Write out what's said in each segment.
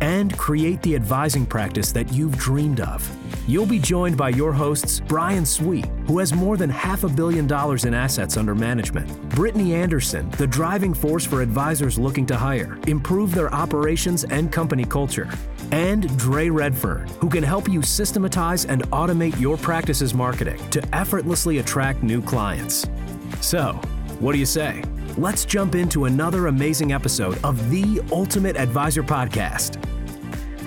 and create the advising practice that you've dreamed of. You'll be joined by your hosts, Brian Sweet, who has more than half a billion dollars in assets under management, Brittany Anderson, the driving force for advisors looking to hire, improve their operations and company culture, and Dre Redfern, who can help you systematize and automate your practice's marketing to effortlessly attract new clients. So, what do you say? Let's jump into another amazing episode of the Ultimate Advisor Podcast.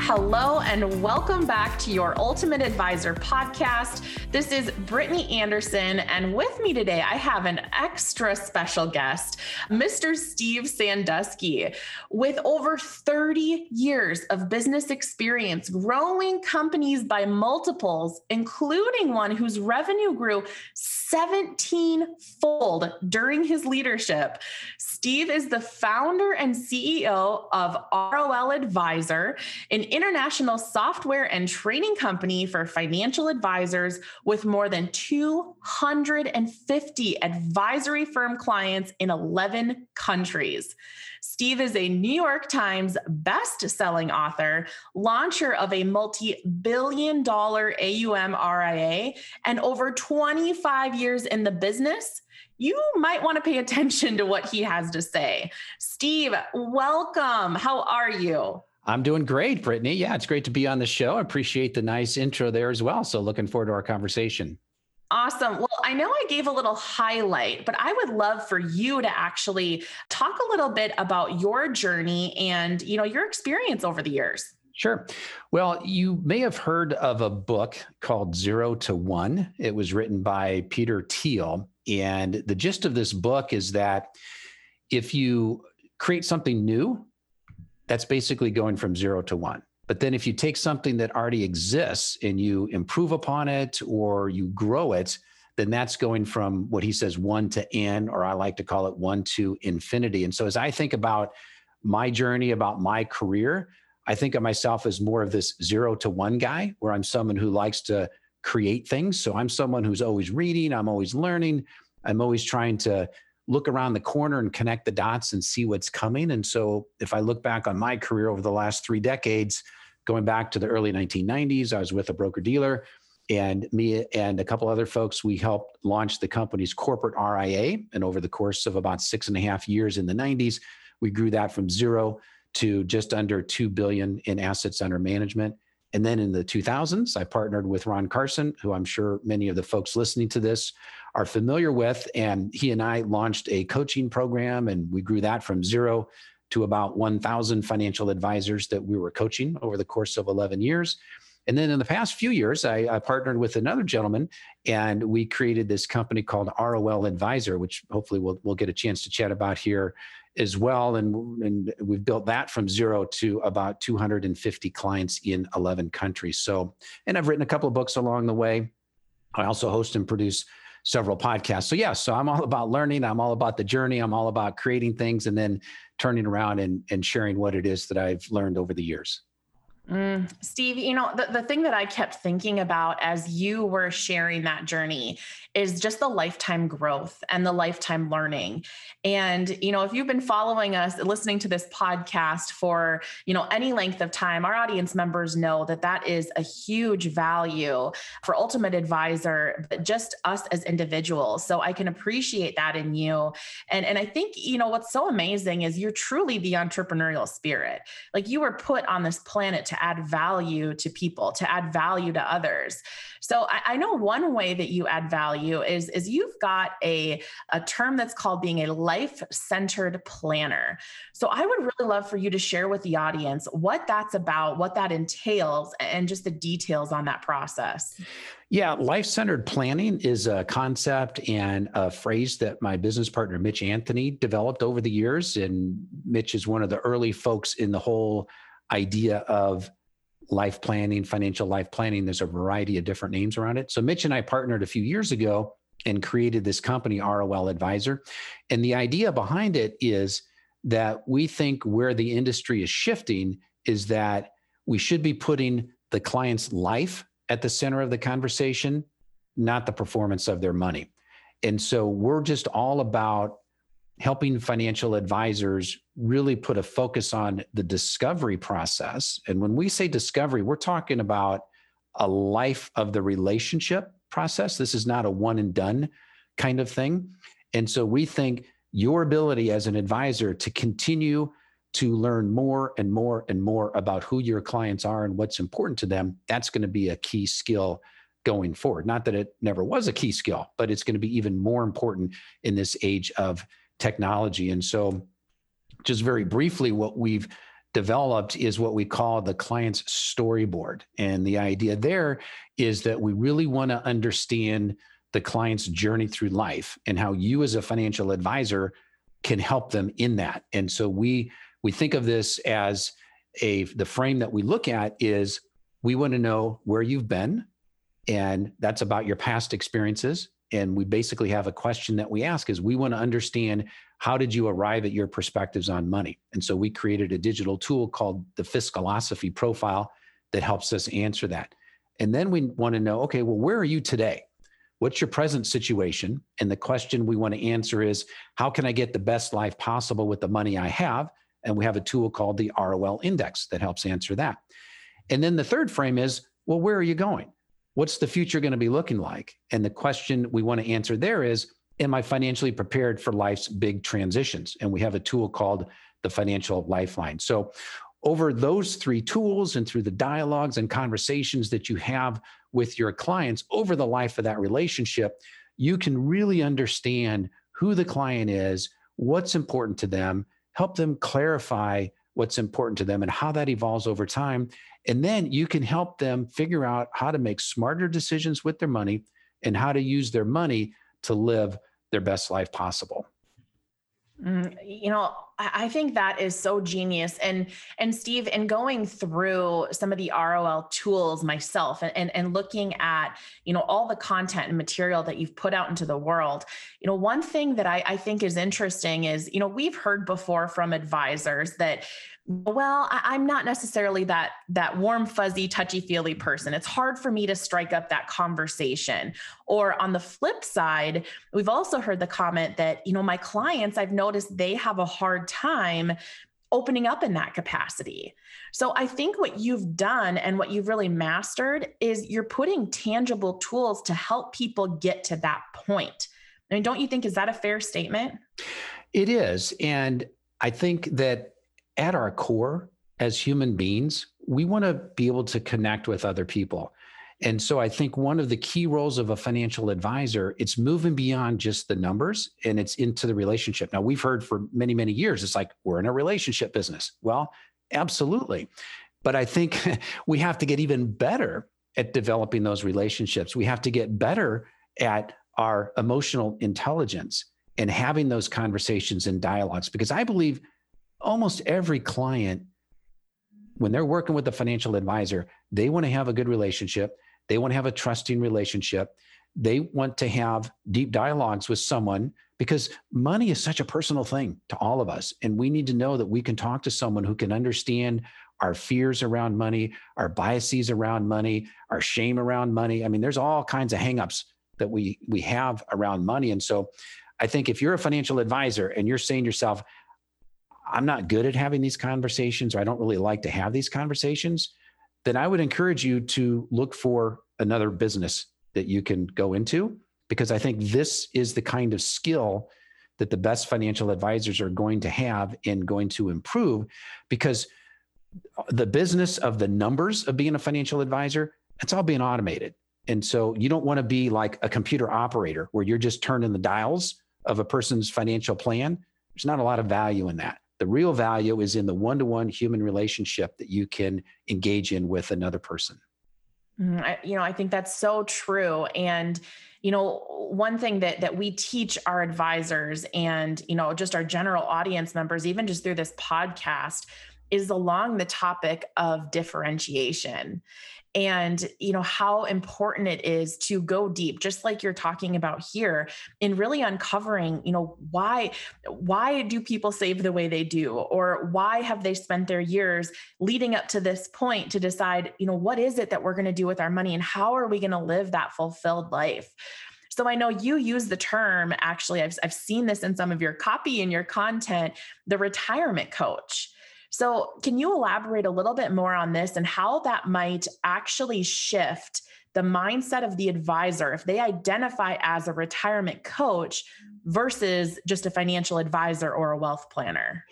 Hello, and welcome back to your Ultimate Advisor podcast. This is Brittany Anderson, and with me today, I have an extra special guest, Mr. Steve Sanduski. With over 30 years of business experience, growing companies by multiples, including one whose revenue grew 17 fold during his leadership, Steve is the founder and CEO of ROL Advisor, an international software and training company for financial advisors with more than 250 advisory firm clients in 11 countries. Steve is a New York Times best-selling author, launcher of a multi-billion dollar AUM RIA, and over 25 years in the business you might want to pay attention to what he has to say. Steve, welcome. How are you? I'm doing great, Brittany. Yeah, it's great to be on the show. I appreciate the nice intro there as well. So, looking forward to our conversation. Awesome. Well, I know I gave a little highlight, but I would love for you to actually talk a little bit about your journey and, you know, your experience over the years. Sure. Well, you may have heard of a book called Zero to One. It was written by Peter Thiel. And the gist of this book is that if you create something new, that's basically going from zero to one. But then if you take something that already exists and you improve upon it or you grow it, then that's going from what he says one to n, or I like to call it one to infinity. And so as I think about my journey, about my career, I think of myself as more of this zero to one guy, where I'm someone who likes to create things. So I'm someone who's always reading, I'm always learning, I'm always trying to look around the corner and connect the dots and see what's coming. And so if I look back on my career over the last three decades, going back to the early 1990s, I was with a broker dealer and me and a couple other folks, we helped launch the company's corporate RIA. And over the course of about six and a half years in the 90s, we grew that from zero to just under 2 billion in assets under management. And then in the 2000s, I partnered with Ron Carson, who I'm sure many of the folks listening to this are familiar with. And he and I launched a coaching program, and we grew that from zero to about 1,000 financial advisors that we were coaching over the course of 11 years. And then in the past few years, I, I, partnered with another gentleman and we created this company called ROL Advisor, which hopefully we'll, we'll get a chance to chat about here as well. And, and we've built that from zero to about 250 clients in 11 countries. So, and I've written a couple of books along the way. I also host and produce several podcasts. So, yeah, so I'm all about learning. I'm all about the journey. I'm all about creating things and then turning around and, and sharing what it is that I've learned over the years. Mm, Steve, you know, the, the thing that I kept thinking about as you were sharing that journey is just the lifetime growth and the lifetime learning. And, you know, if you've been following us, listening to this podcast for, you know, any length of time, our audience members know that that is a huge value for Ultimate Advisor, but just us as individuals. So I can appreciate that in you. And, and I think, you know, what's so amazing is you're truly the entrepreneurial spirit. Like you were put on this planet to add value to people, to add value to others. So I, I know one way that you add value is, is you've got a, a term that's called being a life-centered planner. So I would really love for you to share with the audience what that's about, what that entails, and just the details on that process. Yeah, life centered planning is a concept and a phrase that my business partner, Mitch Anthony, developed over the years. And Mitch is one of the early folks in the whole idea of life planning, financial life planning. There's a variety of different names around it. So Mitch and I partnered a few years ago and created this company, ROL Advisor. And the idea behind it is that we think where the industry is shifting is that we should be putting the client's life at the center of the conversation, not the performance of their money. And so we're just all about helping financial advisors really put a focus on the discovery process. And when we say discovery, we're talking about a life of the relationship process. This is not a one and done kind of thing. And so we think your ability as an advisor to continue to learn more and more and more about who your clients are and what's important to them, that's going to be a key skill going forward. Not that it never was a key skill, but it's going to be even more important in this age of technology. And so, just very briefly, what we've developed is what we call the client's storyboard. And the idea there is that we really want to understand the client's journey through life and how you as a financial advisor can help them in that. And so we we think of this as a the frame that we look at is we want to know where you've been and that's about your past experiences and we basically have a question that we ask is we want to understand how did you arrive at your perspectives on money? And so we created a digital tool called the fiscalosophy profile that helps us answer that. And then we want to know okay well where are you today? What's your present situation? And the question we want to answer is how can i get the best life possible with the money i have? And we have a tool called the rol index that helps answer that. And then the third frame is well where are you going what's the future going to be looking like? And the question we want to answer there is Am I financially prepared for life's big transitions? And we have a tool called the Financial Lifeline. So, over those three tools and through the dialogues and conversations that you have with your clients over the life of that relationship, you can really understand who the client is, what's important to them, help them clarify what's important to them and how that evolves over time. And then you can help them figure out how to make smarter decisions with their money and how to use their money to live their best life possible. Mm, you know, I think that is so genius. And and Steve, in going through some of the ROL tools myself and, and, and looking at, you know, all the content and material that you've put out into the world, you know, one thing that I, I think is interesting is, you know, we've heard before from advisors that well I, am not necessarily that that warm fuzzy touchy feely person it's hard for me to strike up that conversation or on the flip side we've also heard the comment that you know my clients i've noticed they have a hard time opening up in that capacity. So i think what you've done and what you've really mastered is you're putting tangible tools to help people get to that point. I mean don't you think is that a fair statement? It is. And i think that at our core as human beings, we want to be able to connect with other people. And so I think one of the key roles of a financial advisor, it's moving beyond just the numbers and it's into the relationship. Now we've heard for many, many years, it's like we're in a relationship business. Well, absolutely. But I think we have to get even better at developing those relationships. We have to get better at our emotional intelligence and having those conversations and dialogues because I believe almost every client, when they're working with a financial advisor, they want to have a good relationship. They want to have a trusting relationship. They want to have deep dialogues with someone because money is such a personal thing to all of us. And we need to know that we can talk to someone who can understand our fears around money, our biases around money, our shame around money. I mean, there's all kinds of hangups that we we have around money. And so I think if you're a financial advisor and you're saying to yourself, I'm not good at having these conversations, or I don't really like to have these conversations, then I would encourage you to look for another business that you can go into because I think this is the kind of skill that the best financial advisors are going to have and going to improve because the business of the numbers of being a financial advisor, it's all being automated. And so you don't want to be like a computer operator where you're just turning the dials of a person's financial plan. There's not a lot of value in that. The real value is in the one to one human relationship that you can engage in with another person. Mm, you know, I think that's so true. And, you know, one thing that that we teach our advisors and, you know, just our general audience members, even just through this podcast, is along the topic of differentiation and you know how important it is to go deep just like you're talking about here in really uncovering you know why why do people save the way they do or why have they spent their years leading up to this point to decide you know what is it that we're going to do with our money and how are we going to live that fulfilled life so I know you use the term, actually, I've, I've seen this in some of your copy and your content, the retirement coach. So, can you elaborate a little bit more on this and how that might actually shift the mindset of the advisor if they identify as a retirement coach versus just a financial advisor or a wealth planner?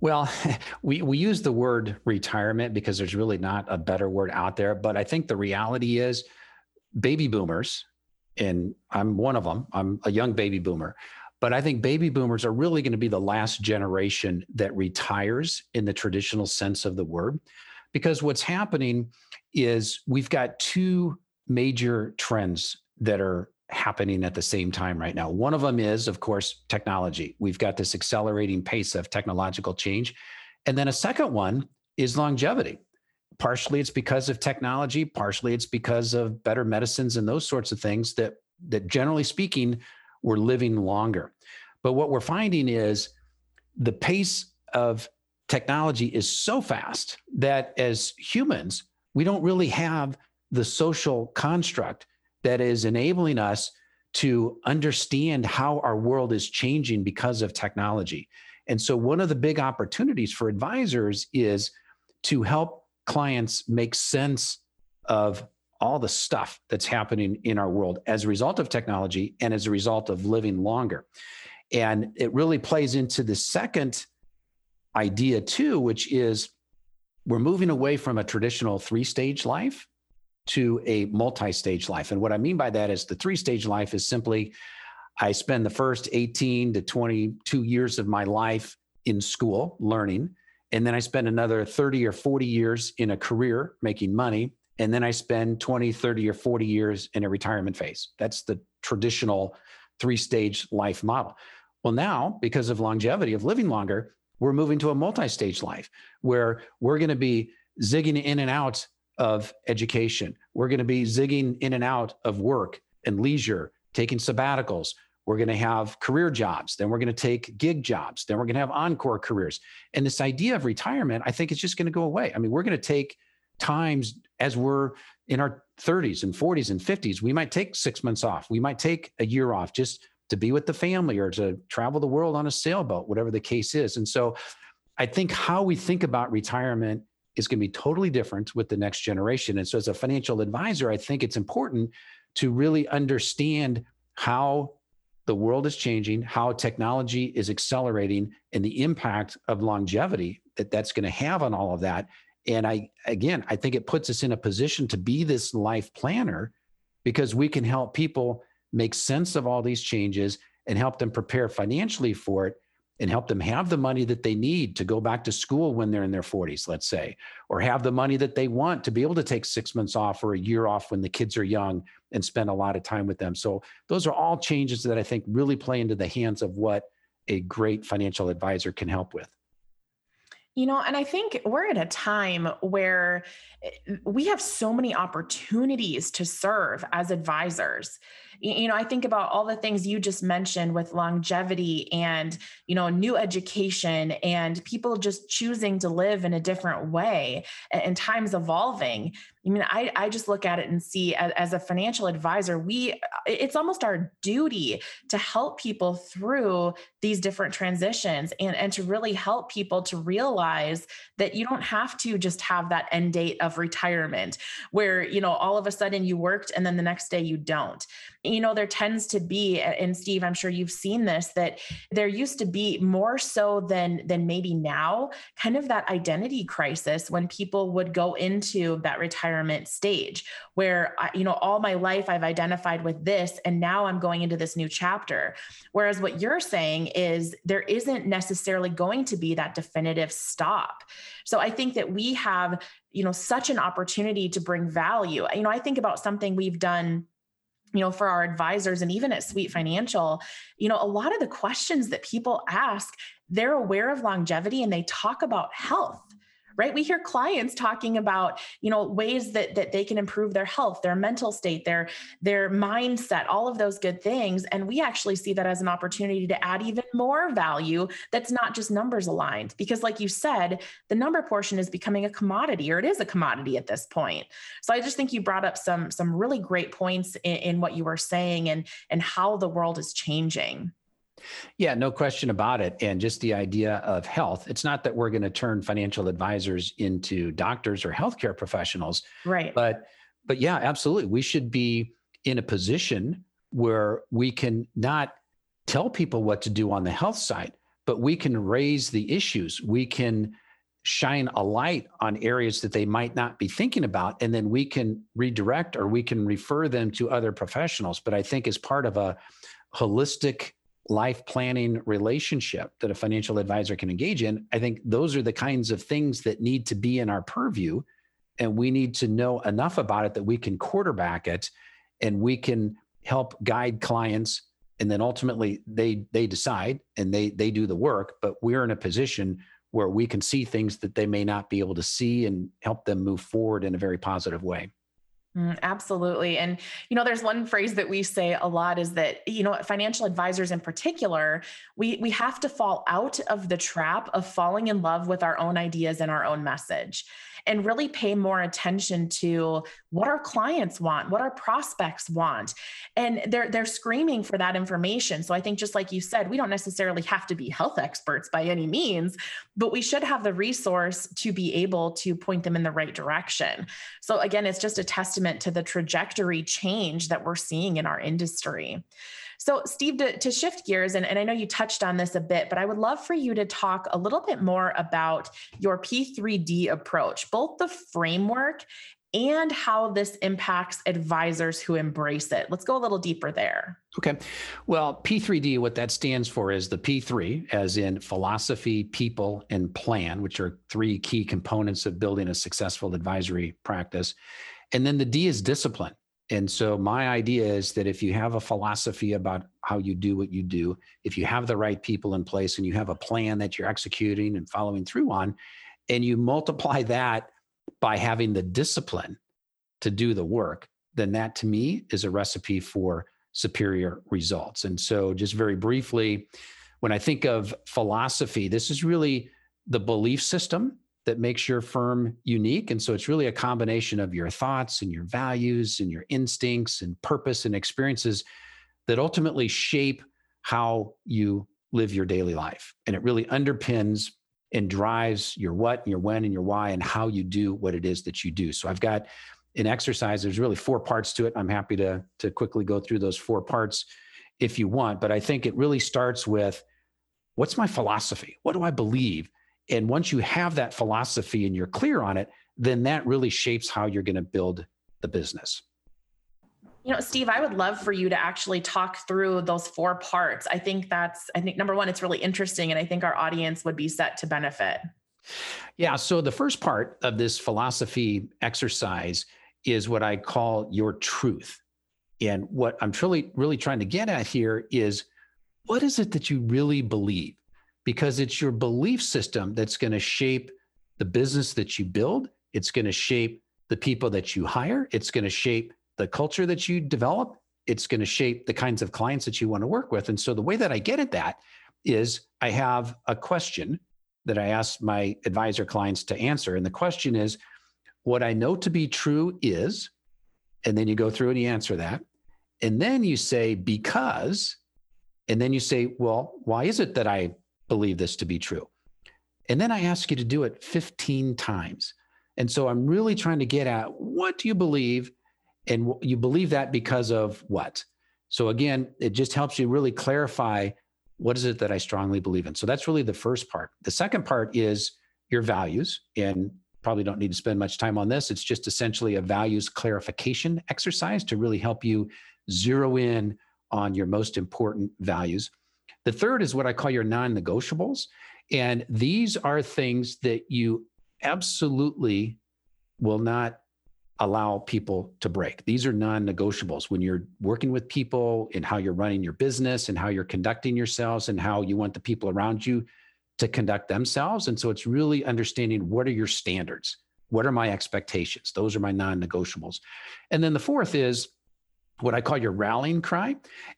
Well, we, we use the word retirement because there's really not a better word out there. But I think the reality is baby boomers, and I'm one of them, I'm a young baby boomer, but I think baby boomers are really going to be the last generation that retires in the traditional sense of the word. Because what's happening is we've got two major trends that are happening at the same time right now. One of them is, of course, technology. We've got this accelerating pace of technological change. And then a second one is longevity. Partially it's because of technology, partially it's because of better medicines and those sorts of things that that generally speaking we're living longer. But what we're finding is the pace of technology is so fast that as humans, we don't really have the social construct that is enabling us to understand how our world is changing because of technology. And so, one of the big opportunities for advisors is to help clients make sense of all the stuff that's happening in our world as a result of technology and as a result of living longer. And it really plays into the second idea, too, which is we're moving away from a traditional three stage life to a multi stage life. And what I mean by that is the three stage life is simply I spend the first 18 to 22 years of my life in school learning. And then I spend another 30 or 40 years in a career making money and then I spend 20, 30, or 40 years in a retirement phase. That's the traditional three stage life model. Well, now, because of longevity, of living longer, we're moving to a multi stage life where we're going to be zigging in and out of education. We're going to be zigging in and out of work and leisure, taking sabbaticals. We're going to have career jobs. Then we're going to take gig jobs. Then we're going to have encore careers. And this idea of retirement, I think, is just going to go away. I mean, we're going to take times as we're in our 30s and 40s and 50s, we might take six months off. We might take a year off just to be with the family or to travel the world on a sailboat, whatever the case is. And so I think how we think about retirement is going to be totally different with the next generation. And so, as a financial advisor, I think it's important to really understand how the world is changing, how technology is accelerating, and the impact of longevity that that's going to have on all of that and I, again, I think it puts us in a position to be this life planner because we can help people make sense of all these changes and help them prepare financially for it and help them have the money that they need to go back to school when they're in their 40s, let's say, or have the money that they want to be able to take six months off or a year off when the kids are young and spend a lot of time with them. So, those are all changes that I think really play into the hands of what a great financial advisor can help with. You know, and I think we're at a time where eh, we have so many opportunities to serve as advisors you know i think about all the things you just mentioned with longevity and you know new education and people just choosing to live in a different way and times evolving. I mean i, I just look at it and see as, as a financial advisor we it's almost our duty to help people through these different transitions and and to really help people to realize that you don't have to just have that end date of retirement where you know all of a sudden you worked and then the next day you don't you know, there tends to be, and Steve, I'm sure you've seen this, that there used to be more so than than maybe now, kind of that identity crisis when people would go into that retirement stage where you know, all my life I've identified with this, and now I'm going into this new chapter. Whereas what you're saying is there isn't necessarily going to be that definitive stop. So I think that we have, you know, such an opportunity to bring value. You know, I think about something we've done you know for our advisors and even at sweet financial you know a lot of the questions that people ask they're aware of longevity and they talk about health right? We hear clients talking about, you know, ways that that they can improve their health, their mental state, their their mindset, all of those good things. And we actually see that as an opportunity to add even more value that's not just numbers aligned. Because, like you said, the number portion is becoming a commodity, or it is a commodity at this point. So I just think you brought up some some really great points in, in what you were saying and and how the world is changing. Yeah, no question about it. And just the idea of health. It's not that we're going to turn financial advisors into doctors or healthcare professionals. Right. But but yeah, absolutely. We should be in a position where we can not tell people what to do on the health side, but we can raise the issues. We can shine a light on areas that they might not be thinking about and then we can redirect or we can refer them to other professionals but i think as part of a holistic life planning relationship that a financial advisor can engage in, I think those are the kinds of things that need to be in our purview. And we need to know enough about it that we can quarterback it and we can help guide clients. And then ultimately they they decide and they they do the work, but we're in a position where we can see things that they may not be able to see and help them move forward in a very positive way. Mm, absolutely. And, you know, there's one phrase that we say a lot is that, you know, financial advisors in particular, we, we have to fall out of the trap of falling in love with our own ideas and our own message and really pay more attention to what our clients want, what our prospects want. And they're they're screaming for that information. So I think just like you said, we don't necessarily have to be health experts by any means, but we should have the resource to be able to point them in the right direction. So again, it's just a testament to the trajectory change that we're seeing in our industry. So, Steve, to, to shift gears, and, and I know you touched on this a bit, but I would love for you to talk a little bit more about your P3D approach, both the framework and how this impacts advisors who embrace it. Let's go a little deeper there. Okay. Well, P3D, what that stands for is the P3, as in philosophy, people, and plan, which are three key components of building a successful advisory practice. And then the D is discipline. And so my idea is that if you have a philosophy about how you do what you do, if you have the right people in place and you have a plan that you're executing and following through on, and you multiply that by having the discipline to do the work, then that to me is a recipe for superior results. And so just very briefly, when I think of philosophy, this is really the belief system that makes your firm unique. And so it's really a combination of your thoughts and your values and your instincts and purpose and experiences that ultimately shape how you live your daily life. And it really underpins and drives your what, your when, and your why, and how you do what it is that you do. So I've got an exercise. There's really four parts to it. I'm happy to, to quickly go through those four parts if you want. But I think it really starts with what's my philosophy? What do I believe? And once you have that philosophy and you're clear on it, then that really shapes how you're going to build the business. You know, Steve, I would love for you to actually talk through those four parts. I think that's, I think number one, it's really interesting. And I think our audience would be set to benefit. Yeah. So the first part of this philosophy exercise is what I call your truth. And what I'm truly, really trying to get at here is what is it that you really believe? Because it's your belief system that's going to shape the business that you build. It's going to shape the people that you hire. It's going to shape the culture that you develop. It's going to shape the kinds of clients that you want to work with. And so the way that I get at that is I have a question that I ask my advisor clients to answer. And the question is, what I know to be true is, and then you go through and you answer that. And then you say, because, and then you say, well, why is it that I believe this to be true. And then I ask you to do it 15 times. And so I'm really trying to get at what do you believe? And you believe that because of what? So again, it just helps you really clarify what is it that I strongly believe in. So that's really the first part. The second part is your values. And probably don't need to spend much time on this. It's just essentially a values clarification exercise to really help you zero in on your most important values. The third is what I call your non negotiables. And these are things that you absolutely will not allow people to break. These are non negotiables when you're working with people and how you're running your business and how you're conducting yourselves and how you want the people around you to conduct themselves. And so it's really understanding what are your standards? What are my expectations? Those are my non negotiables. And then the fourth is what I call your rallying cry.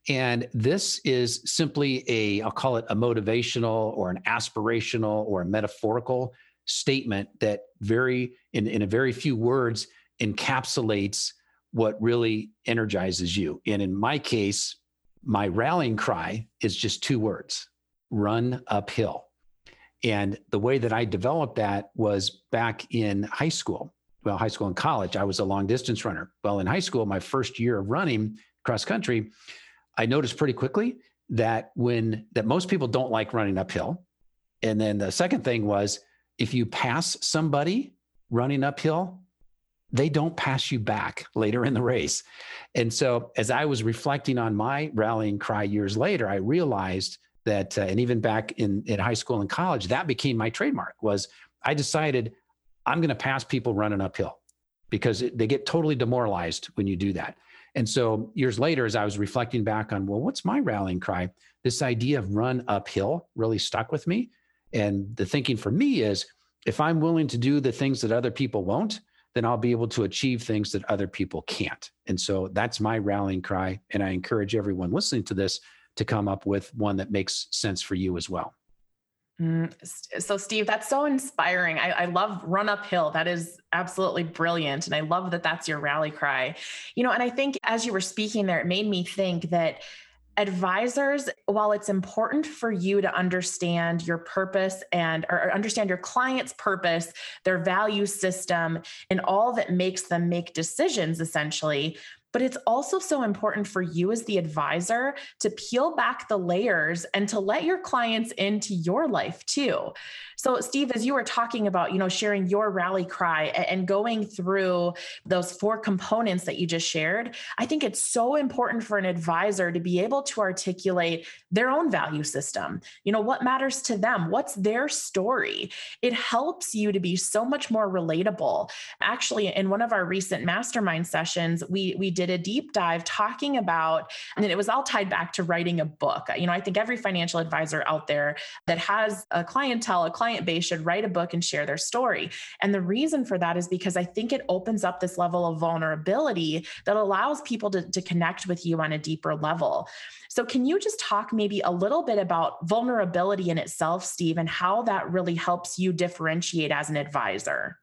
And this is simply a, I'll call it a motivational or an aspirational or a metaphorical statement that very, in, in a very few words, encapsulates what really energizes you. And in my case, my rallying cry is just two words run uphill. And the way that I developed that was back in high school. Well, high school and college, I was a long distance runner. Well, in high school, my first year of running cross country, I noticed pretty quickly that when that most people don't like running uphill. And then the second thing was if you pass somebody running uphill, they don't pass you back later in the race. And so as I was reflecting on my rallying cry years later, I realized that uh, and even back in in high school and college that became my trademark was i decided i'm going to pass people running uphill because it, they get totally demoralized when you do that and so years later as i was reflecting back on well what's my rallying cry this idea of run uphill really stuck with me and the thinking for me is if i'm willing to do the things that other people won't then I'll be able to achieve things that other people can't. And so that's my rallying cry. And I encourage everyone listening to this to come up with one that makes sense for you as well. Mm, so, Steve, that's so inspiring. I, I, love run uphill. That is absolutely brilliant. And I love that that's your rally cry. You know, and I think as you were speaking there, it made me think that advisors while it's important for you to understand your purpose and or understand your client's purpose their value system and all that makes them make decisions essentially but it's also so important for you as the advisor to peel back the layers and to let your clients into your life too. So, Steve, as you were talking about, you know, sharing your rally cry and going through those four components that you just shared, I think it's so important for an advisor to be able to articulate their own value system. You know, what matters to them? What's their story? It helps you to be so much more relatable. Actually, in one of our recent mastermind sessions, we we did a deep dive talking about, and then it was all tied back to writing a book. You know, I think every financial advisor out there that has a clientele, a client client base should write a book and share their story. And the reason for that is because I think it opens up this level of vulnerability that allows people to, to connect with you on a deeper level. So, can you just talk maybe a little bit about vulnerability in itself, Steve, and how that really helps you differentiate as an advisor?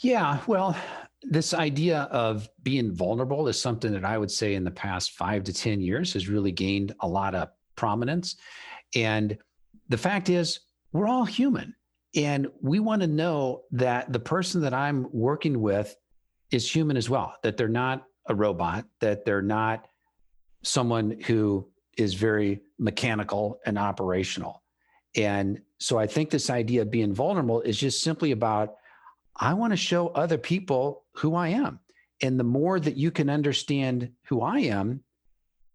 Yeah, well, this idea of being vulnerable is something that I would say in the past five to 10 years has really gained a lot of prominence. And the fact is, we're all human. And we want to know that the person that I'm working with is human as well, that they're not a robot, that they're not someone who is very mechanical and operational. And so I think this idea of being vulnerable is just simply about I want to show other people who I am. And the more that you can understand who I am,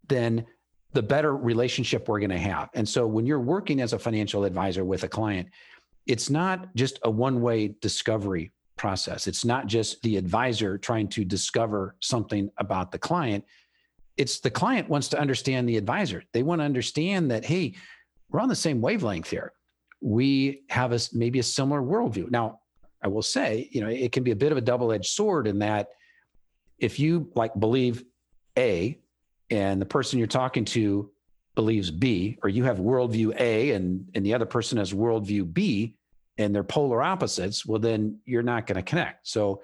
then the better relationship we're going to have. And so when you're working as a financial advisor with a client, it's not just a one way discovery process. It's not just the advisor trying to discover something about the client. It's the client wants to understand the advisor. They want to understand that, hey, we're on the same wavelength here. We have a maybe a similar worldview. Now, I will say, you know, it can be a bit of a double-edged sword in that if you like believe A, and the person you're talking to believes B, or you have worldview A and, and the other person has worldview B, and they're polar opposites, well, then you're not going to connect. So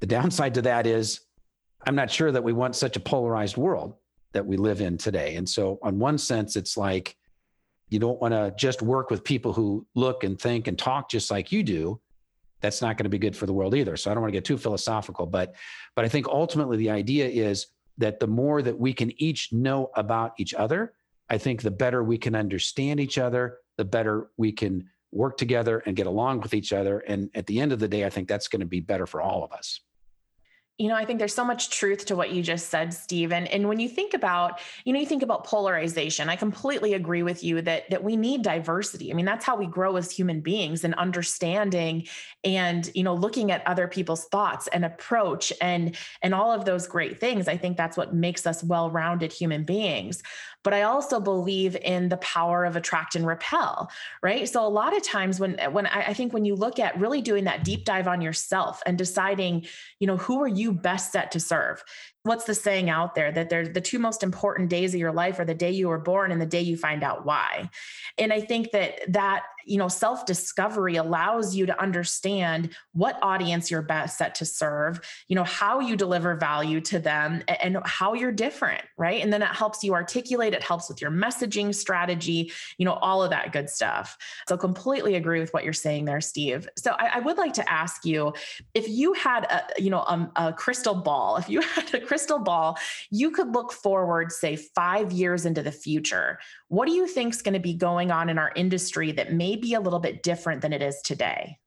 the downside to that is I'm not sure that we want such a polarized world that we live in today. And so, on one sense, it's like you don't want to just work with people who look and think and talk just like you do. That's not going to be good for the world either. So I don't want to get too philosophical, but but I think ultimately the idea is that the more that we can each know about each other, I think the better we can understand each other, the better we can work together and get along with each other. And at the end of the day, I think that's going to be better for all of us. You know, I think there's so much truth to what you just said, Steve. And, and when you think about, you know, you think about polarization, I completely agree with you that that we need diversity. I mean, that's how we grow as human beings and understanding and, you know, looking at other people's thoughts and approach and and all of those great things. I think that's what makes us well-rounded human beings but I also believe in the power of attract and repel, right? So a lot of times when when I, I, think when you look at really doing that deep dive on yourself and deciding, you know, who are you best set to serve? what's the saying out there that they're the two most important days of your life are the day you were born and the day you find out why and i think that that you know self discovery allows you to understand what audience you're best set to serve you know how you deliver value to them and how you're different right and then it helps you articulate it helps with your messaging strategy you know all of that good stuff so completely agree with what you're saying there steve so i, I would like to ask you if you had a you know a, um, a crystal ball if you had a crystal ball, you could look forward, say, five years into the future. What do you think is going to be going on in our industry that may be a little bit different than it is today?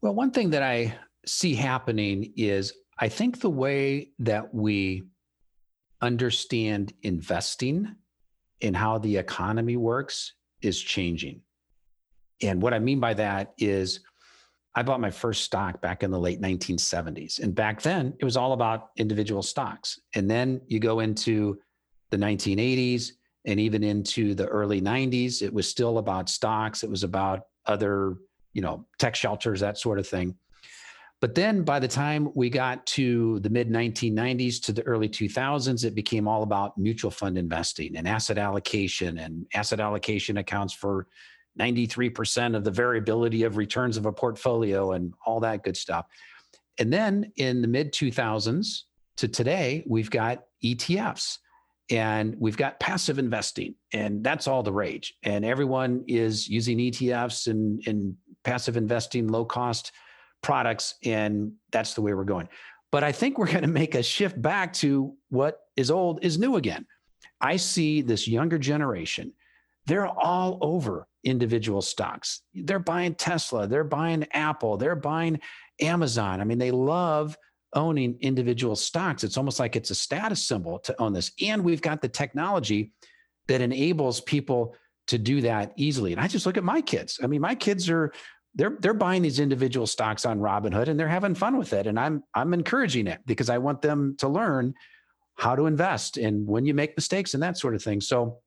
Well, one thing that I see happening is I think the way that we understand investing and how the economy works is changing. And what I mean by that is I bought my first stock back in the late 1970s. And back then, it was all about individual stocks. And then you go into the 1980s and even into the early 90s, it was still about stocks. It was about other, you know, tax shelters, that sort of thing. But then by the time we got to the mid 1990s to the early 2000s, it became all about mutual fund investing and asset allocation. And asset allocation accounts for 93% of the variability of returns of a portfolio and all that good stuff. And then in the mid 2000s to today, we've got ETFs and we've got passive investing, and that's all the rage. And everyone is using ETFs and, and passive investing, low cost products, and that's the way we're going. But I think we're going to make a shift back to what is old is new again. I see this younger generation, they're all over individual stocks. They're buying Tesla, they're buying Apple, they're buying Amazon. I mean, they love owning individual stocks. It's almost like it's a status symbol to own this. And we've got the technology that enables people to do that easily. And I just look at my kids. I mean, my kids are they're they're buying these individual stocks on Robinhood and they're having fun with it. And I'm I'm encouraging it because I want them to learn how to invest and when you make mistakes and that sort of thing. So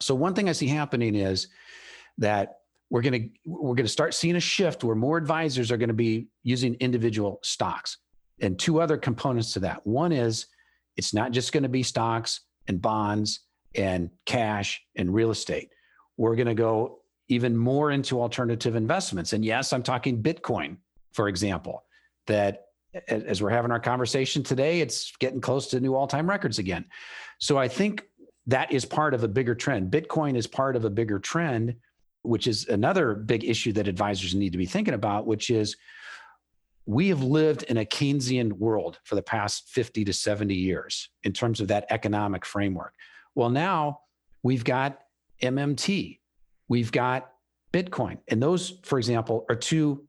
so one thing I see happening is that we're going to we're going to start seeing a shift where more advisors are going to be using individual stocks and two other components to that. One is it's not just going to be stocks and bonds and cash and real estate. We're going to go even more into alternative investments. And yes i'm talking bitcoin for example that as we're having our conversation today it's getting close to new all-time records again. So i think that is part of a bigger trend. Bitcoin is part of a bigger trend which is another big issue that advisors need to be thinking about, which is we have lived in a Keynesian world for the past 50 to 70 years in terms of that economic framework. Well, now we've got MMT, we've got Bitcoin. And those, for example, are two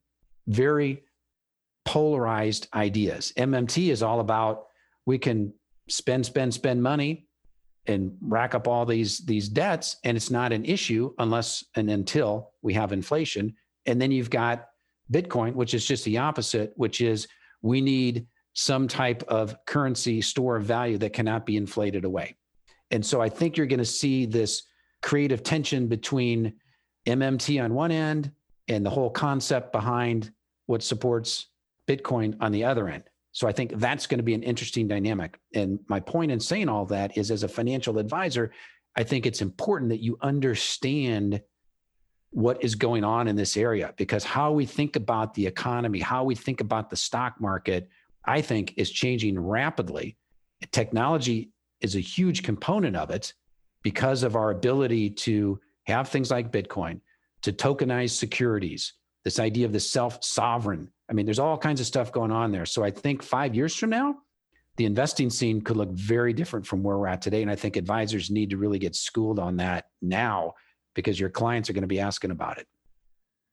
very polarized ideas. MMT is all about we can spend, spend, spend money and rack up all these these debts and it's not an issue unless and until we have inflation and then you've got bitcoin which is just the opposite which is we need some type of currency store of value that cannot be inflated away and so i think you're going to see this creative tension between mmt on one end and the whole concept behind what supports bitcoin on the other end so I think that's going to be an interesting dynamic. And my point in saying all that is as a financial advisor, I think it's important that you understand what is going on in this area because how we think about the economy, how we think about the stock market, I think is changing rapidly. Technology is a huge component of it because of our ability to have things like Bitcoin, to tokenize securities, this idea of the self sovereign I mean, there's all kinds of stuff going on there. So I think five years from now, the investing scene could look very different from where we're at today. And I think advisors need to really get schooled on that now because your clients are going to be asking about it.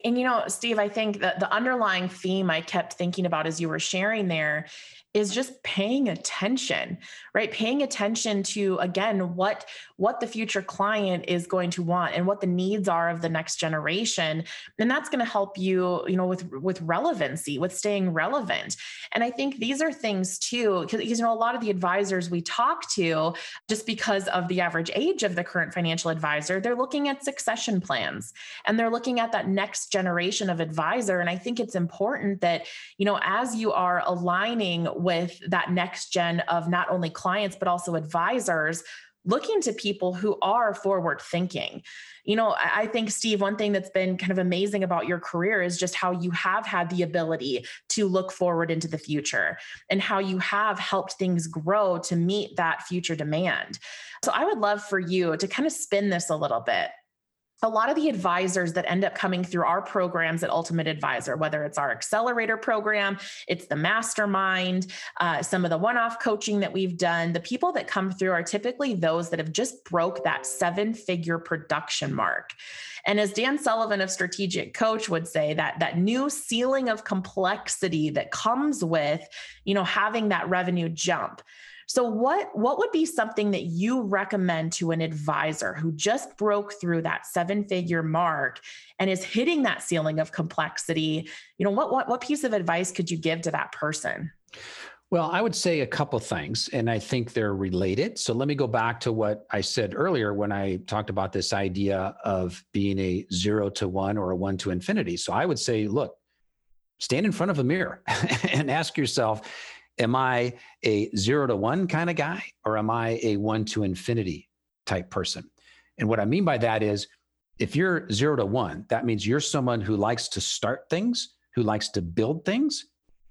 And you know, Steve, I think that the underlying theme I kept thinking about as you were sharing there is just paying attention right? Paying attention to again what what the future client is going to want and what the needs are of the next generation. And that's going to help you you know with with relevancy with staying relevant. And i think these are things too because you know a lot of the advisors we talk to just because of the average age of the current financial advisor they're looking at succession plans and they're looking at that next generation of advisor and i think it's important that you know as you are aligning with that next gen of not only clients, but also advisors looking to people who are forward thinking. You know, I think, Steve, one thing that's been kind of amazing about your career is just how you have had the ability to look forward into the future and how you have helped things grow to meet that future demand. So I would love for you to kind of spin this a little bit a lot of the advisors that end up coming through our programs at Ultimate Advisor, whether it's our accelerator program, it's the mastermind, uh, some of the one off coaching that we've done, the people that come through are typically those that have just broke that seven figure production mark. And as Dan Sullivan of Strategic Coach would say, that that new ceiling of complexity that comes with, you know, having that revenue jump. So what what would be something that you recommend to an advisor who just broke through that seven-figure mark and is hitting that ceiling of complexity? You know, what what what piece of advice could you give to that person? Well, I would say a couple things, and I think they're related. So let me go back to what I said earlier when I talked about this idea of being a zero to one or a one to infinity. So I would say, look, stand in front of a mirror and ask yourself, am I a zero to one kind of guy or am I a one to infinity type person? And what I mean by that is if you're zero to one, that means you're someone who likes to start things, who likes to build things,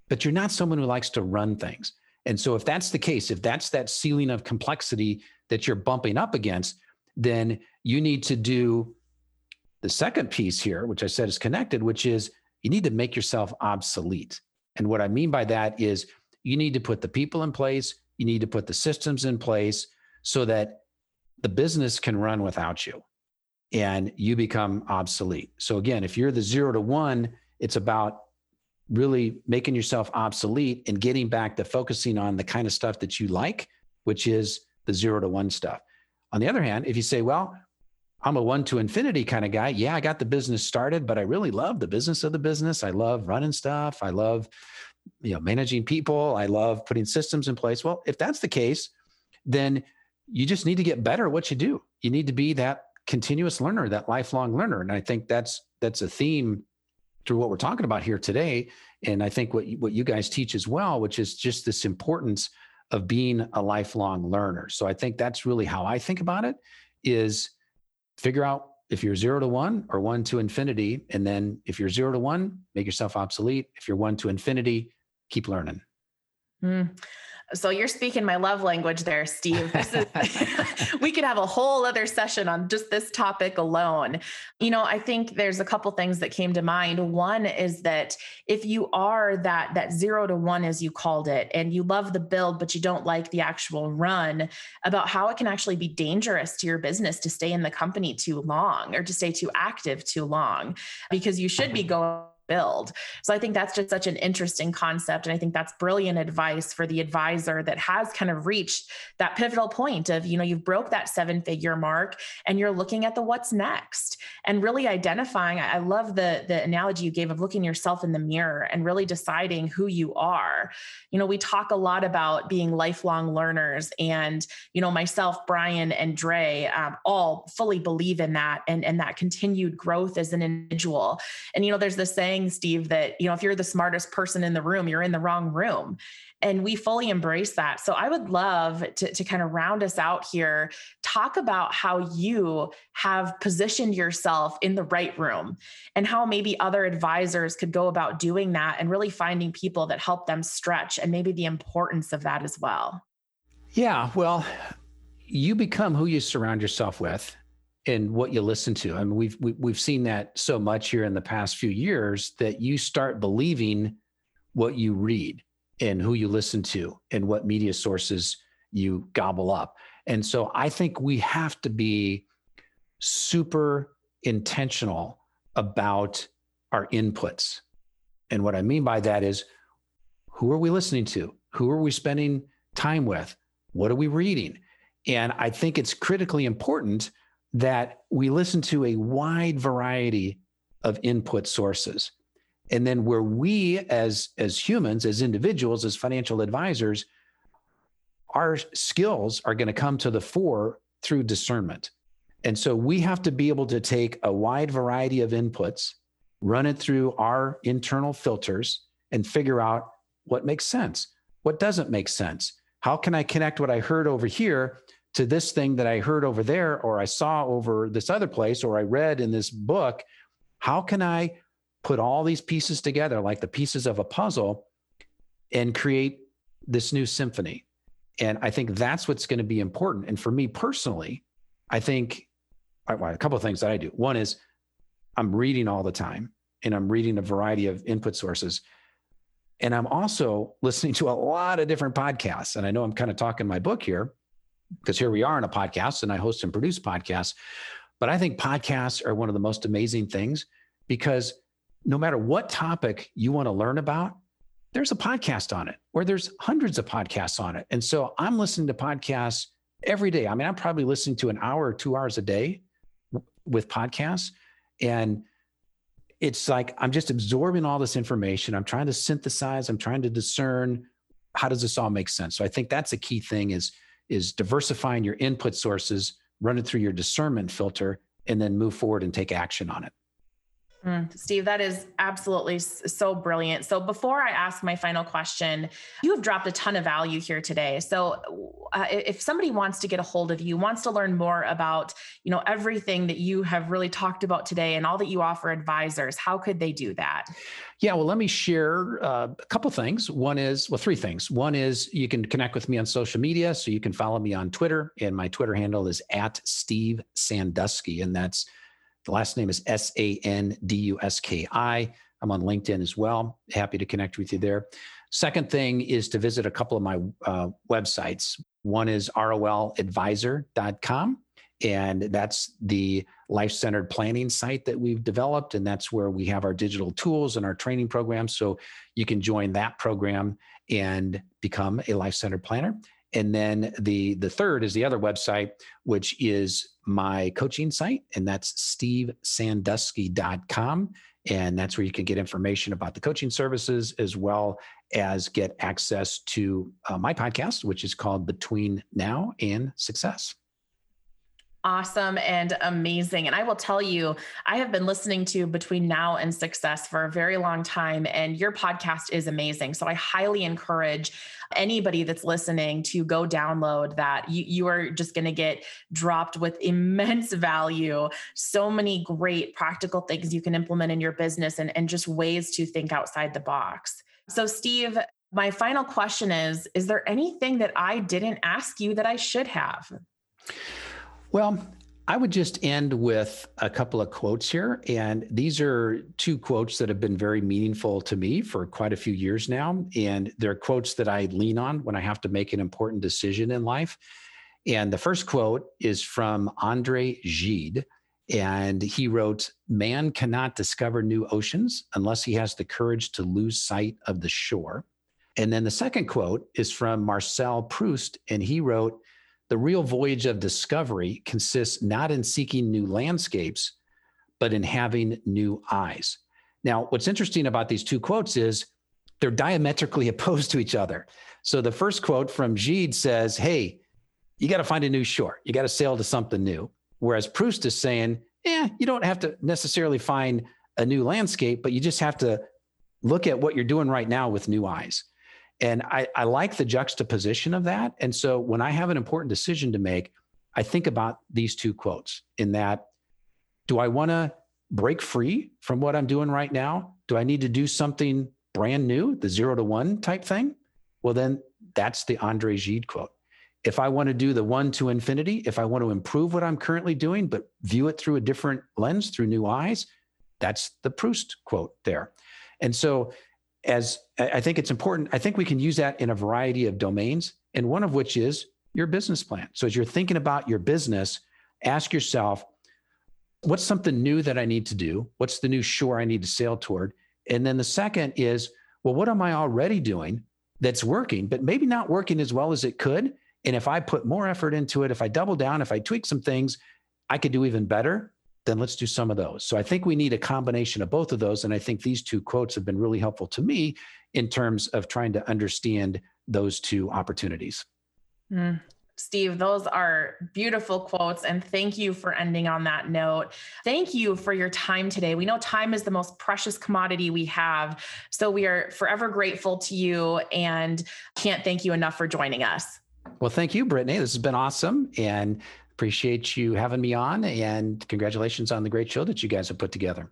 but you're not someone who likes to run things. And so if that's the case, if that's that ceiling of complexity that you're bumping up against, then you need to do the second piece here, which I said is connected, which is you need to make yourself obsolete. And what I mean by that is you need to put the people in place, you need to put the systems in place so that the business can run without you and you become obsolete. So, again, if you're the zero to one, it's about really making yourself obsolete and getting back to focusing on the kind of stuff that you like, which is the zero to one stuff. On the other hand, if you say, well, I'm a one to infinity kind of guy. Yeah, I got the business started, but I really love the business of the business. I love running stuff. I love you know managing people. I love putting systems in place. Well if that's the case then you just need to get better at what you do. You need to be that continuous learner that lifelong learner. And i think that's that's a theme through what we're talking about here today. And i think what you, what you guys teach as well which is just this importance of being a lifelong learner. So i think that's really how i think about it is figure out if you're zero to one or one to infinity. And then if you're zero to one make yourself obsolete. If you're one to infinity keep learning. Mm. So you're speaking my love language there, Steve. Is, we could have a whole other session on just this topic alone. You know, I think there's a couple things that came to mind. One is that if you are that that 0 to 1 as you called it and you love the build but you don't like the actual run about how it can actually be dangerous to your business to stay in the company too long or to stay too active too long because you should be going build. So I think that's just such an interesting concept. And I think that's brilliant advice for the advisor that has kind of reached that pivotal point of, you know, you've broke that seven figure mark and you're looking at the what's next and really identifying. I love the, the analogy you gave of looking yourself in the mirror and really deciding who you are. You know, we talk a lot about being lifelong learners and, you know, myself, Brian and Dre um, all fully believe in that and, and that continued growth as an individual. And, you know, there's this saying, saying, Steve, that, you know, if you're the smartest person in the room, you're in the wrong room. And we fully embrace that. So I would love to, to kind of round us out here, talk about how you have positioned yourself in the right room and how maybe other advisors could go about doing that and really finding people that help them stretch and maybe the importance of that as well. Yeah, well, you become who you surround yourself with and what you listen to. I mean, we've we, have we have seen that so much here in the past few years that you start believing what you read and who you listen to and what media sources you gobble up. And so I think we have to be super intentional about our inputs. And what I mean by that is who are we listening to? Who are we spending time with? What are we reading? And I think it's critically important that we listen to a wide variety of input sources. And then where we as as humans, as individuals, as financial advisors, our skills are going to come to the fore through discernment. And so we have to be able to take a wide variety of inputs, run it through our internal filters, and figure out what makes sense, what doesn't make sense. How can I connect what I heard over here to this thing that I heard over there, or I saw over this other place, or I read in this book? How can I put all these pieces together like the pieces of a puzzle and create this new symphony? And I think that's what's going to be important. And for me personally, I think a couple of things that I do. One is I'm reading all the time and I'm reading a variety of input sources. And I'm also listening to a lot of different podcasts. And I know I'm kind of talking my book here because here we are in a podcast and I host and produce podcasts. But I think podcasts are one of the most amazing things because no matter what topic you want to learn about, there's a podcast on it or there's hundreds of podcasts on it. And so I'm listening to podcasts every day. I mean, I'm probably listening to an hour or two hours a day with podcasts. And it's like I'm just absorbing all this information. I'm trying to synthesize, I'm trying to discern how does this all make sense. So I think that's a key thing is is diversifying your input sources, run it through your discernment filter, and then move forward and take action on it. Mm, Steve, that is absolutely so brilliant. So, before I ask my final question, you have dropped a ton of value here today. So, uh, if somebody wants to get a hold of you, wants to learn more about, you know, everything that you have really talked about today and all that you offer advisors, how could they do that? Yeah, well, let me share uh, a couple things. One is, well, three things. One is you can connect with me on social media, so you can follow me on Twitter, and my Twitter handle is at Steve Sanduski, and that's the last name is S A N D U S K I. I'm on LinkedIn as well. Happy to connect with you there. Second thing is to visit a couple of my uh, websites. One is roladvisor.com, and that's the life centered planning site that we've developed. And that's where we have our digital tools and our training programs. So you can join that program and become a life centered planner. And then the the third is the other website, which is my coaching site, and that's stevesanduski.com. And that's where you can get information about the coaching services as well as get access to uh, my podcast, which is called Between Now and Success awesome and amazing. And I will tell you, I have been listening to Between Now and Success for a very long time, and your podcast is amazing. So I highly encourage anybody that's listening to go download that. You, you are just going to get dropped with immense value. So many great practical things you can implement in your business and, and just ways to think outside the box. So, Steve, my final question is Is there anything that I didn't ask you that I should have? Well, I would just end with a couple of quotes here. And these are two quotes that have been very meaningful to me for quite a few years now. And they're quotes that I lean on when I have to make an important decision in life. And the first quote is from Andre Gide. And he wrote, Man cannot discover new oceans unless he has the courage to lose sight of the shore. And then the second quote is from Marcel Proust. And he wrote, the real voyage of discovery consists not in seeking new landscapes, but in having new eyes. Now, what's interesting about these two quotes is they're diametrically opposed to each other. So the first quote from Gide says, Hey, you got to find a new shore. You got to sail to something new. Whereas Proust is saying, Yeah, you don't have to necessarily find a new landscape, but you just have to look at what you're doing right now with new eyes. And I, I like the juxtaposition of that. And so when I have an important decision to make, I think about these two quotes in that do I want to break free from what I'm doing right now? Do I need to do something brand new, the zero to one type thing? Well, then that's the Andre Gide quote. If I want to do the one to infinity, if I want to improve what I'm currently doing, but view it through a different lens, through new eyes, that's the Proust quote there. And so as I think it's important, I think we can use that in a variety of domains, and one of which is your business plan. So as you're thinking about your business, ask yourself, what's something new that I need to do? What's the new shore I need to sail toward? And then the second is, well, what am I already doing that's working, but maybe not working as well as it could? And if I put more effort into it, if I double down, if I tweak some things, I could do even better. Then let's do some of those. So I think we need a combination of both of those. And I think these two quotes have been really helpful to me in terms of trying to understand those two opportunities. Mm. Steve, those are beautiful quotes. And thank you for ending on that note. Thank you for your time today. We know time is the most precious commodity we have. So we are forever grateful to you and can't thank you enough for joining us. Well, thank you, Brittany. This has been awesome. And appreciate you having me on. And congratulations on the great show that you guys have put together.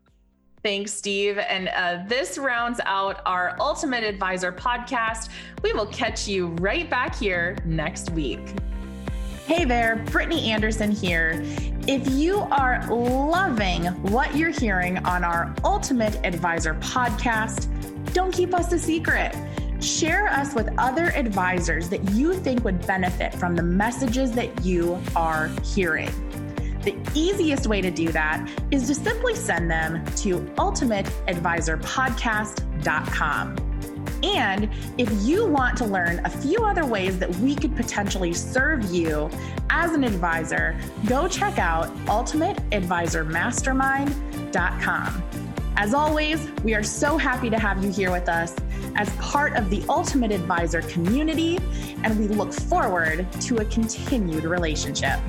Thanks, Steve. And uh, this rounds out our Ultimate Advisor podcast. We will catch you right back here next week. Hey there, Brittany Anderson here. If you are loving what you're hearing on our Ultimate Advisor podcast, don't keep us a secret. Share us with other advisors that you think would benefit from the messages that you are hearing. The easiest way to do that is to simply send them to ultimateadvisorpodcast.com. And if you want to learn a few other ways that we could potentially serve you as an advisor, go check out ultimateadvisormastermind.com. As always, we are so happy to have you here with us as part of the Ultimate Advisor community, and we look forward to a continued relationship.